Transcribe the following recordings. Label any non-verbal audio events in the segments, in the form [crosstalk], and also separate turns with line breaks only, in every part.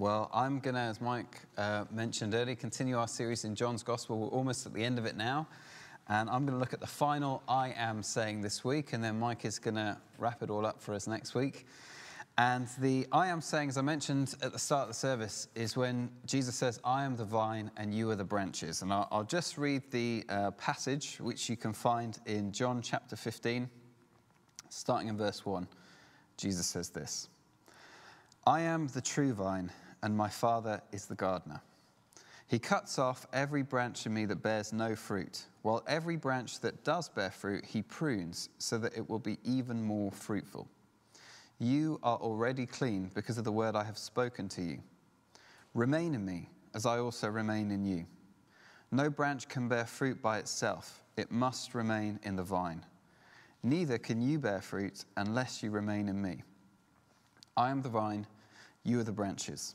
Well, I'm going to, as Mike uh, mentioned earlier, continue our series in John's Gospel. We're almost at the end of it now. And I'm going to look at the final I am saying this week, and then Mike is going to wrap it all up for us next week. And the I am saying, as I mentioned at the start of the service, is when Jesus says, I am the vine and you are the branches. And I'll, I'll just read the uh, passage, which you can find in John chapter 15, starting in verse 1. Jesus says this I am the true vine, and my Father is the gardener. He cuts off every branch in me that bears no fruit, while every branch that does bear fruit, he prunes so that it will be even more fruitful. You are already clean because of the word I have spoken to you. Remain in me, as I also remain in you. No branch can bear fruit by itself, it must remain in the vine. Neither can you bear fruit unless you remain in me. I am the vine, you are the branches.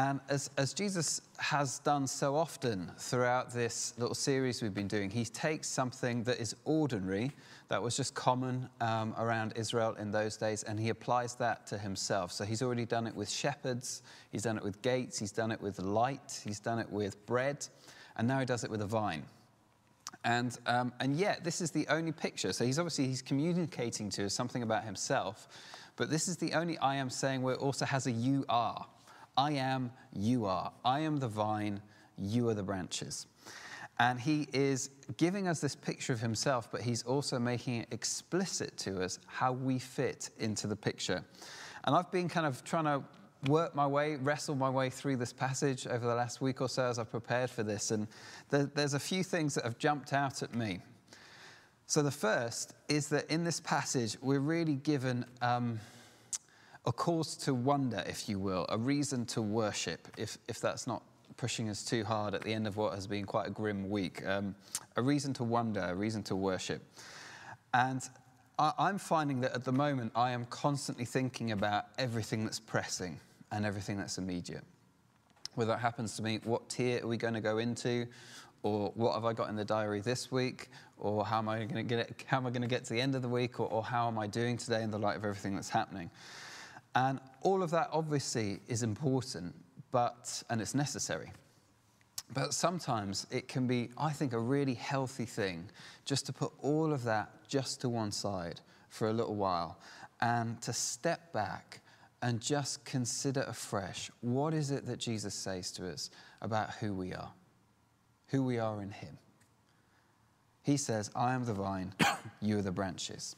And as, as Jesus has done so often throughout this little series we've been doing, he takes something that is ordinary, that was just common um, around Israel in those days, and he applies that to himself. So he's already done it with shepherds, he's done it with gates, he's done it with light, he's done it with bread, and now he does it with a vine. And, um, and yet, this is the only picture. So he's obviously he's communicating to us something about himself, but this is the only I am saying where it also has a you are. I am, you are. I am the vine, you are the branches. And he is giving us this picture of himself, but he's also making it explicit to us how we fit into the picture. And I've been kind of trying to work my way, wrestle my way through this passage over the last week or so as I've prepared for this. And there, there's a few things that have jumped out at me. So the first is that in this passage, we're really given. Um, a cause to wonder, if you will, a reason to worship, if, if that's not pushing us too hard at the end of what has been quite a grim week. Um, a reason to wonder, a reason to worship. And I, I'm finding that at the moment I am constantly thinking about everything that's pressing and everything that's immediate. Whether that happens to me, what tier are we going to go into? Or what have I got in the diary this week? Or how am I going to get, it, how am I going to get to the end of the week? Or, or how am I doing today in the light of everything that's happening? And all of that obviously is important, but, and it's necessary. But sometimes it can be, I think, a really healthy thing just to put all of that just to one side for a little while and to step back and just consider afresh what is it that Jesus says to us about who we are, who we are in Him. He says, I am the vine, [coughs] you are the branches.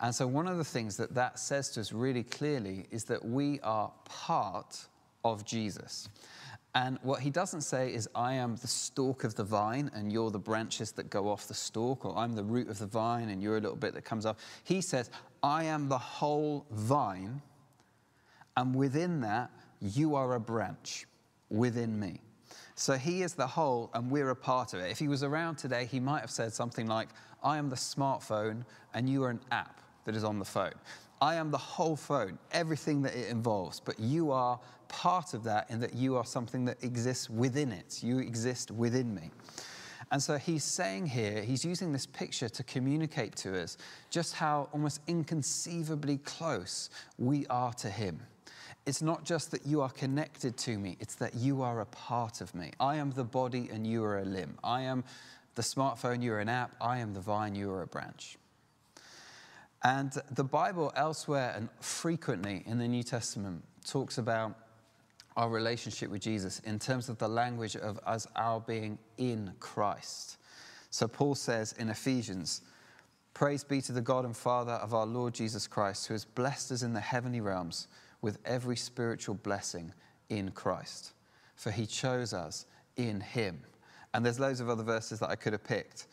And so, one of the things that that says to us really clearly is that we are part of Jesus. And what he doesn't say is, I am the stalk of the vine and you're the branches that go off the stalk, or I'm the root of the vine and you're a little bit that comes up. He says, I am the whole vine, and within that, you are a branch within me. So he is the whole, and we're a part of it. If he was around today, he might have said something like, I am the smartphone, and you are an app that is on the phone. I am the whole phone, everything that it involves, but you are part of that in that you are something that exists within it. You exist within me. And so he's saying here, he's using this picture to communicate to us just how almost inconceivably close we are to him. It's not just that you are connected to me, it's that you are a part of me. I am the body and you are a limb. I am the smartphone, you're an app. I am the vine, you are a branch. And the Bible elsewhere and frequently in the New Testament talks about our relationship with Jesus in terms of the language of us our being in Christ. So Paul says in Ephesians, Praise be to the God and Father of our Lord Jesus Christ, who has blessed us in the heavenly realms with every spiritual blessing in Christ. For he chose us in him. And there's loads of other verses that I could have picked.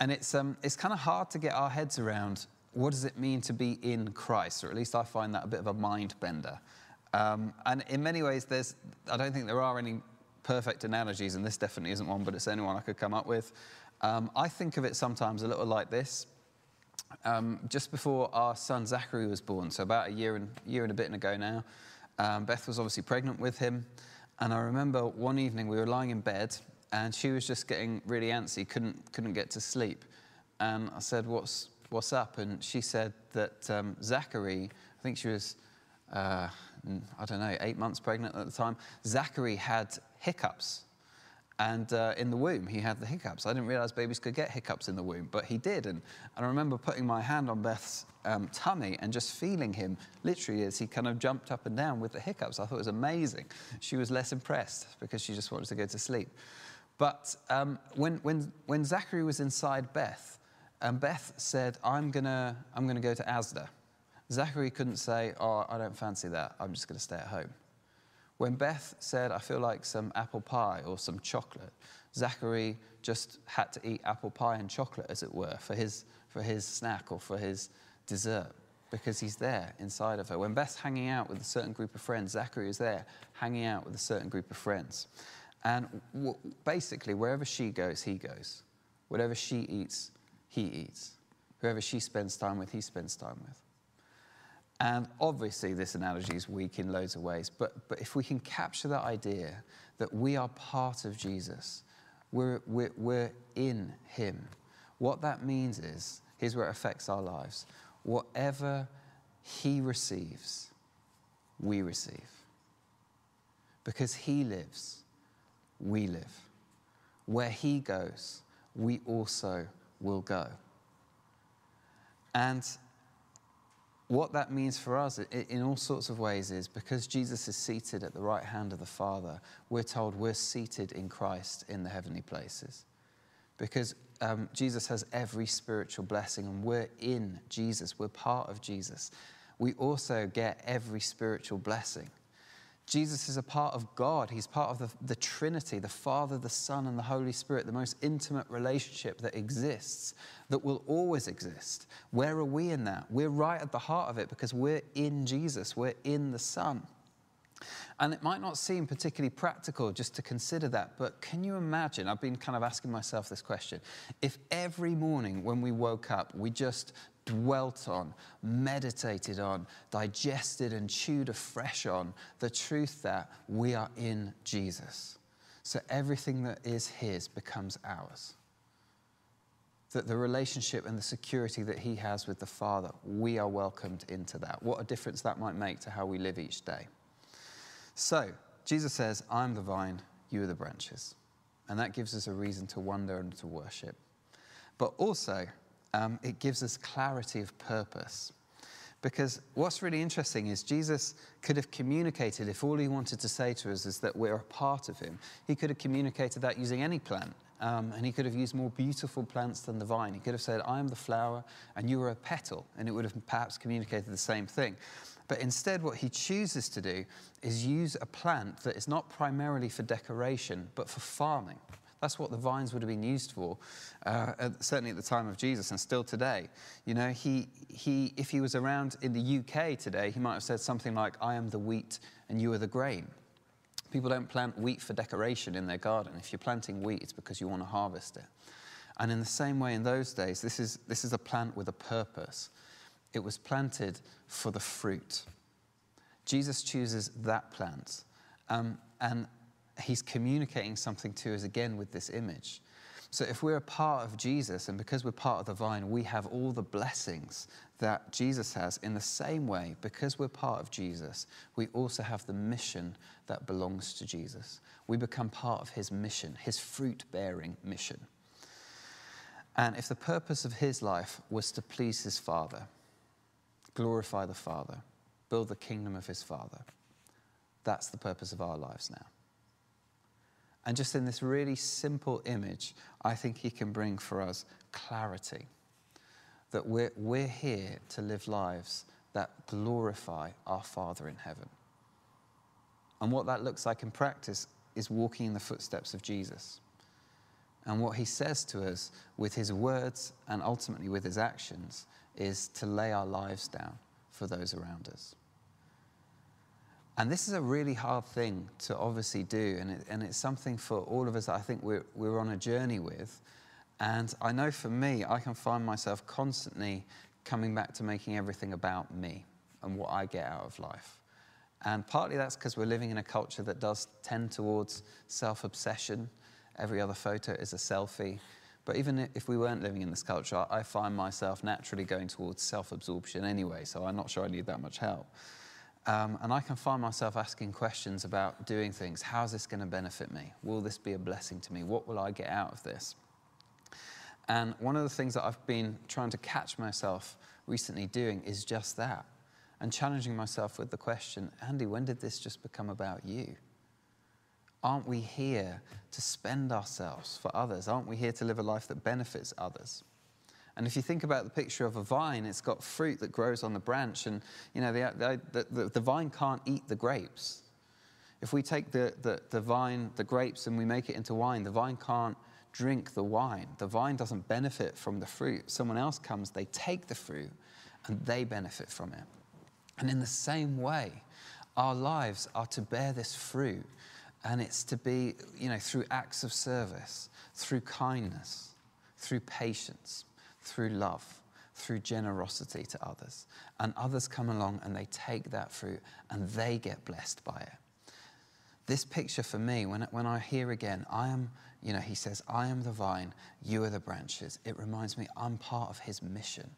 And it's, um, it's kind of hard to get our heads around what does it mean to be in Christ? Or at least I find that a bit of a mind bender. Um, and in many ways, there's, I don't think there are any perfect analogies, and this definitely isn't one, but it's the only one I could come up with. Um, I think of it sometimes a little like this. Um, just before our son Zachary was born, so about a year and, year and a bit ago now, um, Beth was obviously pregnant with him. And I remember one evening we were lying in bed and she was just getting really antsy, couldn't, couldn't get to sleep. And I said, What's, what's up? And she said that um, Zachary, I think she was, uh, I don't know, eight months pregnant at the time, Zachary had hiccups. And uh, in the womb, he had the hiccups. I didn't realize babies could get hiccups in the womb, but he did. And, and I remember putting my hand on Beth's um, tummy and just feeling him literally as he kind of jumped up and down with the hiccups. I thought it was amazing. She was less impressed because she just wanted to go to sleep. But um, when, when, when Zachary was inside Beth, um, Beth said, I'm going to I'm to go to Asda. Zachary couldn't say, Oh, I don't fancy that. I'm just going to stay at home. When Beth said, I feel like some apple pie or some chocolate, Zachary just had to eat apple pie and chocolate, as it were, for his, for his snack or for his dessert, because he's there inside of her. When Beth's hanging out with a certain group of friends, Zachary is there hanging out with a certain group of friends. And basically, wherever she goes, he goes. Whatever she eats, he eats. Whoever she spends time with, he spends time with. And obviously, this analogy is weak in loads of ways, but, but if we can capture that idea that we are part of Jesus, we're, we're, we're in Him, what that means is here's where it affects our lives. Whatever He receives, we receive. Because He lives, we live. Where He goes, we also will go. And what that means for us in all sorts of ways is because Jesus is seated at the right hand of the Father, we're told we're seated in Christ in the heavenly places. Because um, Jesus has every spiritual blessing and we're in Jesus, we're part of Jesus. We also get every spiritual blessing. Jesus is a part of God. He's part of the, the, Trinity, the Father, the Son, and the Holy Spirit, the most intimate relationship that exists, that will always exist. Where are we in that? We're right at the heart of it because we're in Jesus, we're in the Son. And it might not seem particularly practical just to consider that, but can you imagine? I've been kind of asking myself this question. If every morning when we woke up, we just dwelt on, meditated on, digested and chewed afresh on the truth that we are in Jesus. So everything that is His becomes ours. That the relationship and the security that He has with the Father, we are welcomed into that. What a difference that might make to how we live each day. So, Jesus says, I'm the vine, you are the branches. And that gives us a reason to wonder and to worship. But also, um, it gives us clarity of purpose. Because what's really interesting is Jesus could have communicated, if all he wanted to say to us is that we're a part of him, he could have communicated that using any plant. Um, and he could have used more beautiful plants than the vine. He could have said, I am the flower and you are a petal, and it would have perhaps communicated the same thing. But instead, what he chooses to do is use a plant that is not primarily for decoration, but for farming. That's what the vines would have been used for, uh, at, certainly at the time of Jesus and still today. You know, he, he, if he was around in the UK today, he might have said something like, I am the wheat and you are the grain. People don't plant wheat for decoration in their garden. If you're planting wheat, it's because you want to harvest it. And in the same way, in those days, this is, this is a plant with a purpose. It was planted for the fruit. Jesus chooses that plant. Um, and he's communicating something to us again with this image. So, if we're a part of Jesus, and because we're part of the vine, we have all the blessings that Jesus has. In the same way, because we're part of Jesus, we also have the mission that belongs to Jesus. We become part of his mission, his fruit bearing mission. And if the purpose of his life was to please his Father, glorify the Father, build the kingdom of his Father, that's the purpose of our lives now. And just in this really simple image, I think he can bring for us clarity that we're, we're here to live lives that glorify our Father in heaven. And what that looks like in practice is walking in the footsteps of Jesus. And what he says to us with his words and ultimately with his actions is to lay our lives down for those around us. And this is a really hard thing to obviously do, and, it, and it's something for all of us that I think we're, we're on a journey with. And I know for me, I can find myself constantly coming back to making everything about me and what I get out of life. And partly that's because we're living in a culture that does tend towards self obsession. Every other photo is a selfie. But even if we weren't living in this culture, I find myself naturally going towards self absorption anyway, so I'm not sure I need that much help. Um, and I can find myself asking questions about doing things. How's this going to benefit me? Will this be a blessing to me? What will I get out of this? And one of the things that I've been trying to catch myself recently doing is just that and challenging myself with the question Andy, when did this just become about you? Aren't we here to spend ourselves for others? Aren't we here to live a life that benefits others? And if you think about the picture of a vine, it's got fruit that grows on the branch, and you know the, the, the, the vine can't eat the grapes. If we take the, the, the vine, the grapes, and we make it into wine, the vine can't drink the wine. The vine doesn't benefit from the fruit. Someone else comes, they take the fruit, and they benefit from it. And in the same way, our lives are to bear this fruit, and it's to be, you know, through acts of service, through kindness, through patience through love, through generosity to others. And others come along and they take that fruit and they get blessed by it. This picture for me, when, when I hear again, I am, you know, he says, I am the vine, you are the branches. It reminds me I'm part of his mission.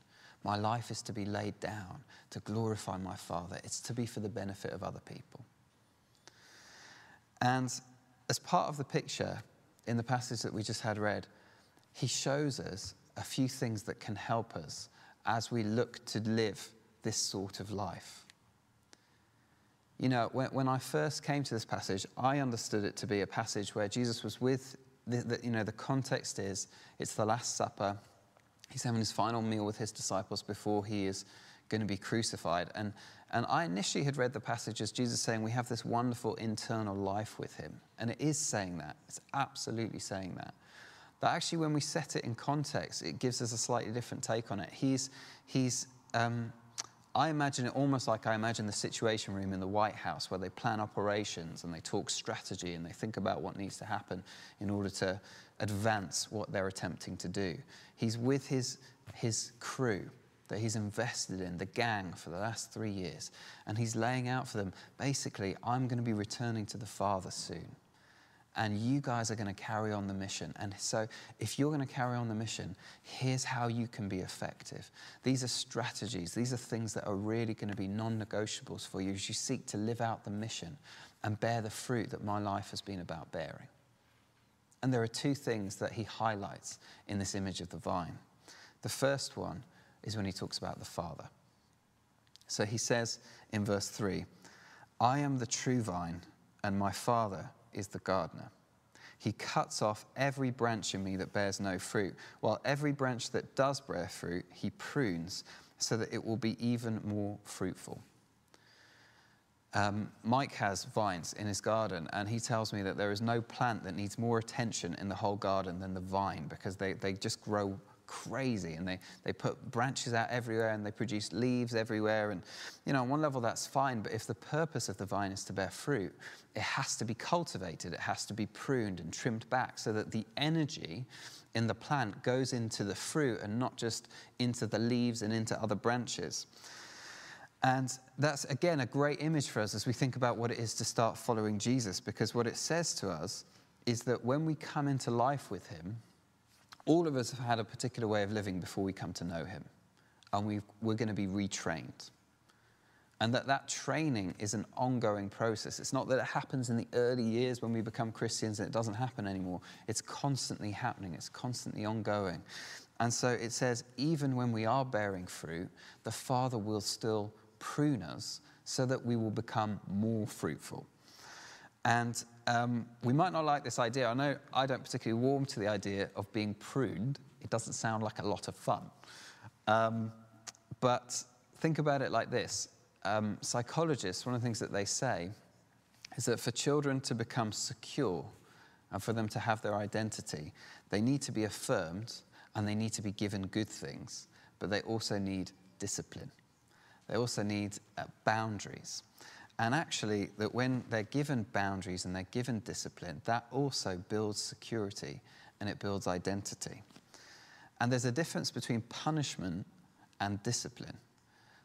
My life is to be laid down to glorify my Father, it's to be for the benefit of other people. And as part of the picture in the passage that we just had read, he shows us a few things that can help us as we look to live this sort of life. You know, when, when I first came to this passage, I understood it to be a passage where Jesus was with, the, the, you know, the context is it's the Last Supper. He's having his final meal with his disciples before he is going to be crucified. And, and I initially had read the passage as Jesus saying, We have this wonderful internal life with him. And it is saying that. It's absolutely saying that. But actually, when we set it in context, it gives us a slightly different take on it. He's, he's um, I imagine it almost like I imagine the Situation Room in the White House, where they plan operations and they talk strategy and they think about what needs to happen in order to advance what they're attempting to do. He's with his, his crew that he's invested in, the gang, for the last three years, and he's laying out for them basically, I'm going to be returning to the Father soon and you guys are going to carry on the mission. And so, if you're going to carry on the mission, here's how you can be effective. These are strategies, these are things that are really going to be non negotiables for you as you seek to live out the mission and bear the fruit that my life has been about bearing. And there are two things that he highlights in this image of the vine. The first one is when he talks about the Father. So he says in verse 3 I am the true vine, and my Father is the gardener. He cuts off every branch in me that bears no fruit, while every branch that does bear fruit, he prunes so that it will be even more fruitful. Um, Mike has vines in his garden, and he tells me that there is no plant that needs more attention in the whole garden than the vine because they, they just grow crazy and they, they put branches out everywhere and they produce leaves everywhere. And, you know, on one level that's fine, but if the purpose of the vine is to bear fruit, it has to be cultivated, it has to be pruned and trimmed back so that the energy in the plant goes into the fruit and not just into the leaves and into other branches. And that's, again, a great image for us as we think about what it is to start following Jesus, because what it says to us is that when we come into life with Him, all of us have had a particular way of living before we come to know Him, and we are going to be retrained. And that that training is an ongoing process. It's not that it happens in the early years when we become Christians and it doesn't happen anymore. It's constantly happening, it's constantly ongoing. And so it says, even when we are bearing fruit, the Father will still prune us so that we will become more fruitful. And um, we might not like this idea. I know I don't particularly warm to the idea of being pruned. It doesn't sound like a lot of fun. Um, but think about it like this um, psychologists, one of the things that they say is that for children to become secure and for them to have their identity, they need to be affirmed and they need to be given good things, but they also need discipline. They also need uh, boundaries. And actually, that when they're given boundaries and they're given discipline, that also builds security and it builds identity. And there's a difference between punishment and discipline.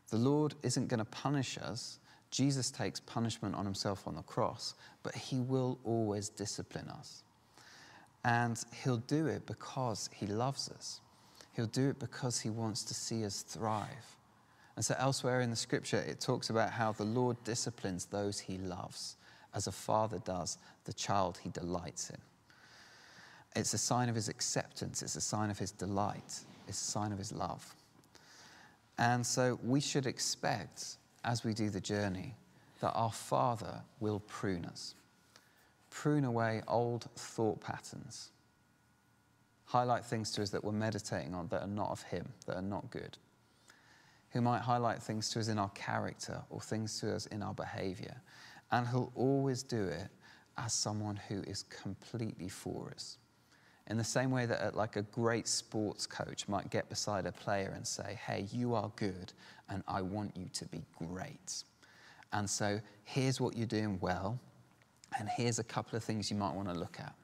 The Lord isn't going to punish us. Jesus takes punishment on himself on the cross, but he will always discipline us. And he'll do it because he loves us. He'll do it because he wants to see us thrive. And so, elsewhere in the scripture, it talks about how the Lord disciplines those he loves, as a father does the child he delights in. It's a sign of his acceptance, it's a sign of his delight, it's a sign of his love. And so, we should expect, as we do the journey, that our Father will prune us, prune away old thought patterns, highlight things to us that we're meditating on that are not of Him, that are not good who might highlight things to us in our character or things to us in our behavior. And he'll always do it as someone who is completely for us. In the same way that, uh, like a great sports coach might get beside a player and say, Hey, you are good, and I want you to be great. And so here's what you're doing well, and here's a couple of things you might want to look at.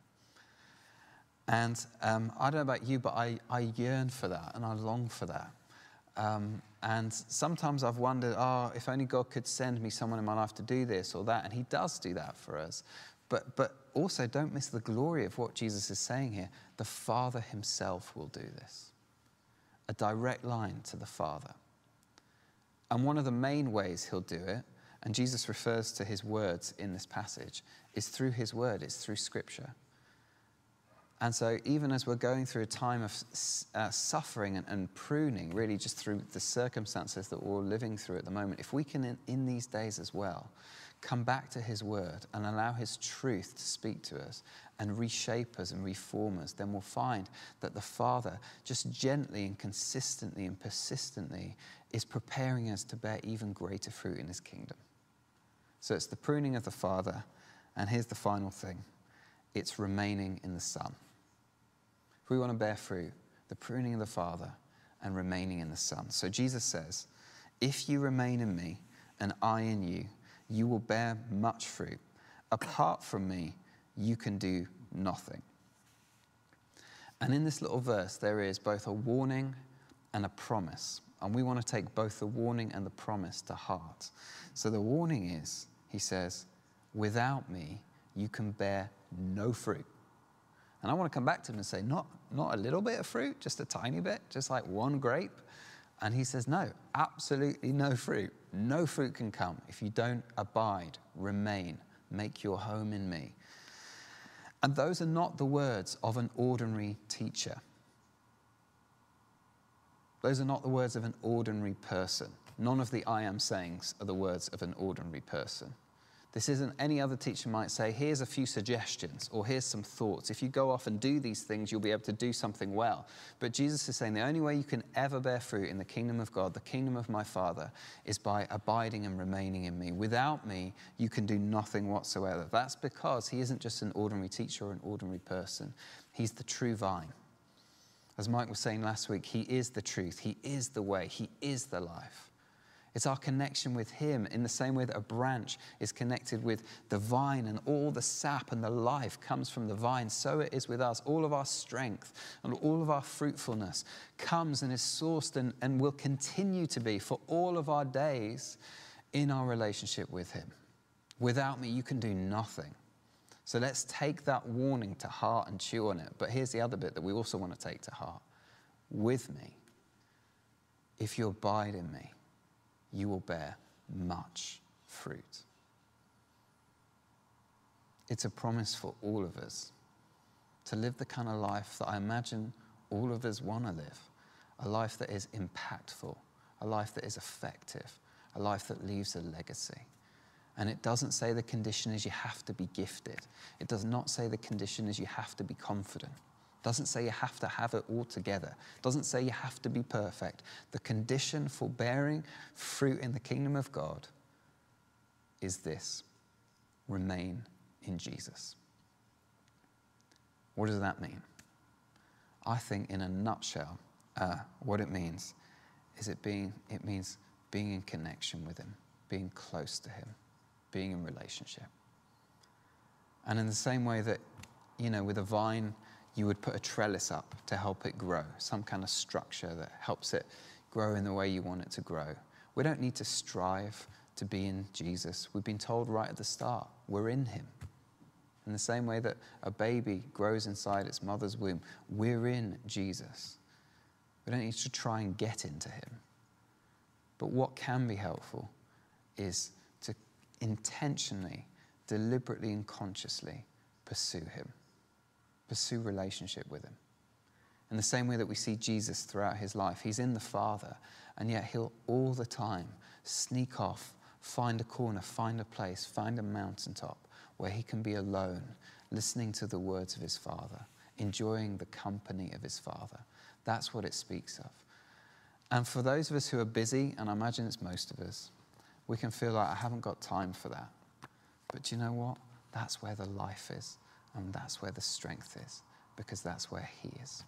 And um, I don't know about you, but I, I yearn for that and I long for that. Um, and sometimes I've wondered, oh, if only God could send me someone in my life to do this or that. And He does do that for us. But, but also, don't miss the glory of what Jesus is saying here. The Father Himself will do this. A direct line to the Father. And one of the main ways He'll do it, and Jesus refers to His words in this passage, is through His word, it's through Scripture. And so, even as we're going through a time of uh, suffering and, and, pruning, really just through the circumstances that we're living through at the moment, if we can, in, in these days as well, come back to His Word and allow His truth to speak to us and reshape us and reform us, then we'll find that the Father, just gently and consistently and persistently, is preparing us to bear even greater fruit in His kingdom. So, it's the pruning of the Father. And here's the final thing it's remaining in the Son. If we want to bear fruit, the pruning of the Father and remaining in the Son. So Jesus says, If you remain in me and I in you, you will bear much fruit. Apart from me, you can do nothing. And in this little verse, there is both a warning and a promise. And we want to take both the warning and the promise to heart. So the warning is, he says, without me, you can bear no fruit. And I want to come back to him and say, not, not a little bit of fruit, just a tiny bit, just like one grape. And he says, no, absolutely no fruit. No fruit can come if you don't abide, remain, make your home in me. And those are not the words of an ordinary teacher. Those are not the words of an ordinary person. None of the I am sayings are the words of an ordinary person. This isn't any other teacher might say, here's a few suggestions or here's some thoughts. If you go off and do these things, you'll be able to do something well. But Jesus is saying the only way you can ever bear fruit in the kingdom of God, the kingdom of my Father, is by abiding and remaining in me. Without me, you can do nothing whatsoever. That's because he isn't just an ordinary teacher or an ordinary person, he's the true vine. As Mike was saying last week, he is the truth, he is the way, he is the life. It's our connection with Him in the same way that a branch is connected with the vine and all the sap and the life comes from the vine. So it is with us. All of our strength and all of our fruitfulness comes and is sourced and, and will continue to be for all of our days in our relationship with Him. Without me, you can do nothing. So let's take that warning to heart and chew on it. But here's the other bit that we also want to take to heart. With me, if you abide in me, you will bear much fruit. It's a promise for all of us to live the kind of life that I imagine all of us want to live a life that is impactful, a life that is effective, a life that leaves a legacy. And it doesn't say the condition is you have to be gifted. It does not say the condition is you have to be confident. Doesn't say you have to have it all together. Doesn't say you have to be perfect. The condition for bearing fruit in the kingdom of God is this remain in Jesus. What does that mean? I think, in a nutshell, uh, what it means is it being it means being in connection with Him, being close to Him, being in relationship. And in the same way that, you know, with a vine, you would put a trellis up to help it grow, some kind of structure that helps it grow in the way you want it to grow. We don't need to strive to be in Jesus. We've been told right at the start, we're in him. In the same way that a baby grows inside its mother's womb, we're in Jesus. We don't need to try and get into him. But what can be helpful is to intentionally, deliberately, and consciously pursue him, pursue relationship with him. In the same way that we see Jesus throughout his life, he's in the Father, and yet he'll all the time sneak off, find a corner, find a place, find a mountaintop where he can be alone, listening to the words of his Father, enjoying the company of his Father. That's what it speaks of. And for those of us who are busy, and I imagine it's most of us, we can feel like I haven't got time for that. But you know what? That's where the life is, and that's where the strength is, because that's where He is.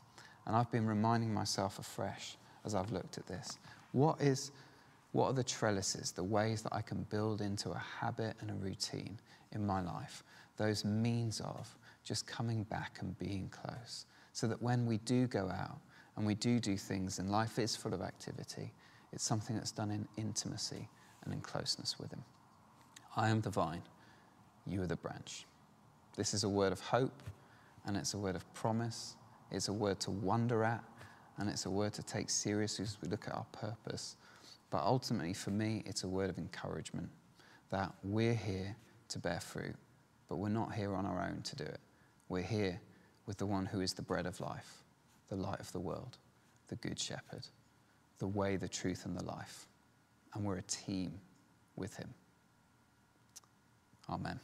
And I've been reminding myself afresh as I've looked at this what is what are the trellises, the ways that I can build into a habit and a routine in my life? Those means of just coming back and being close. So that when we do go out and we do do things, and life is full of activity, it's something that's done in intimacy and in closeness with Him. I am the vine, you are the branch. This is a word of hope, and it's a word of promise. It's a word to wonder at, and it's a word to take seriously as we look at our purpose. But ultimately, for me, it's a word of encouragement that we're here to bear fruit, but we're not here on our own to do it. We're here with the one who is the bread of life the light of the world, the Good Shepherd, the way, the truth, and the life. And we're a team with him. Amen.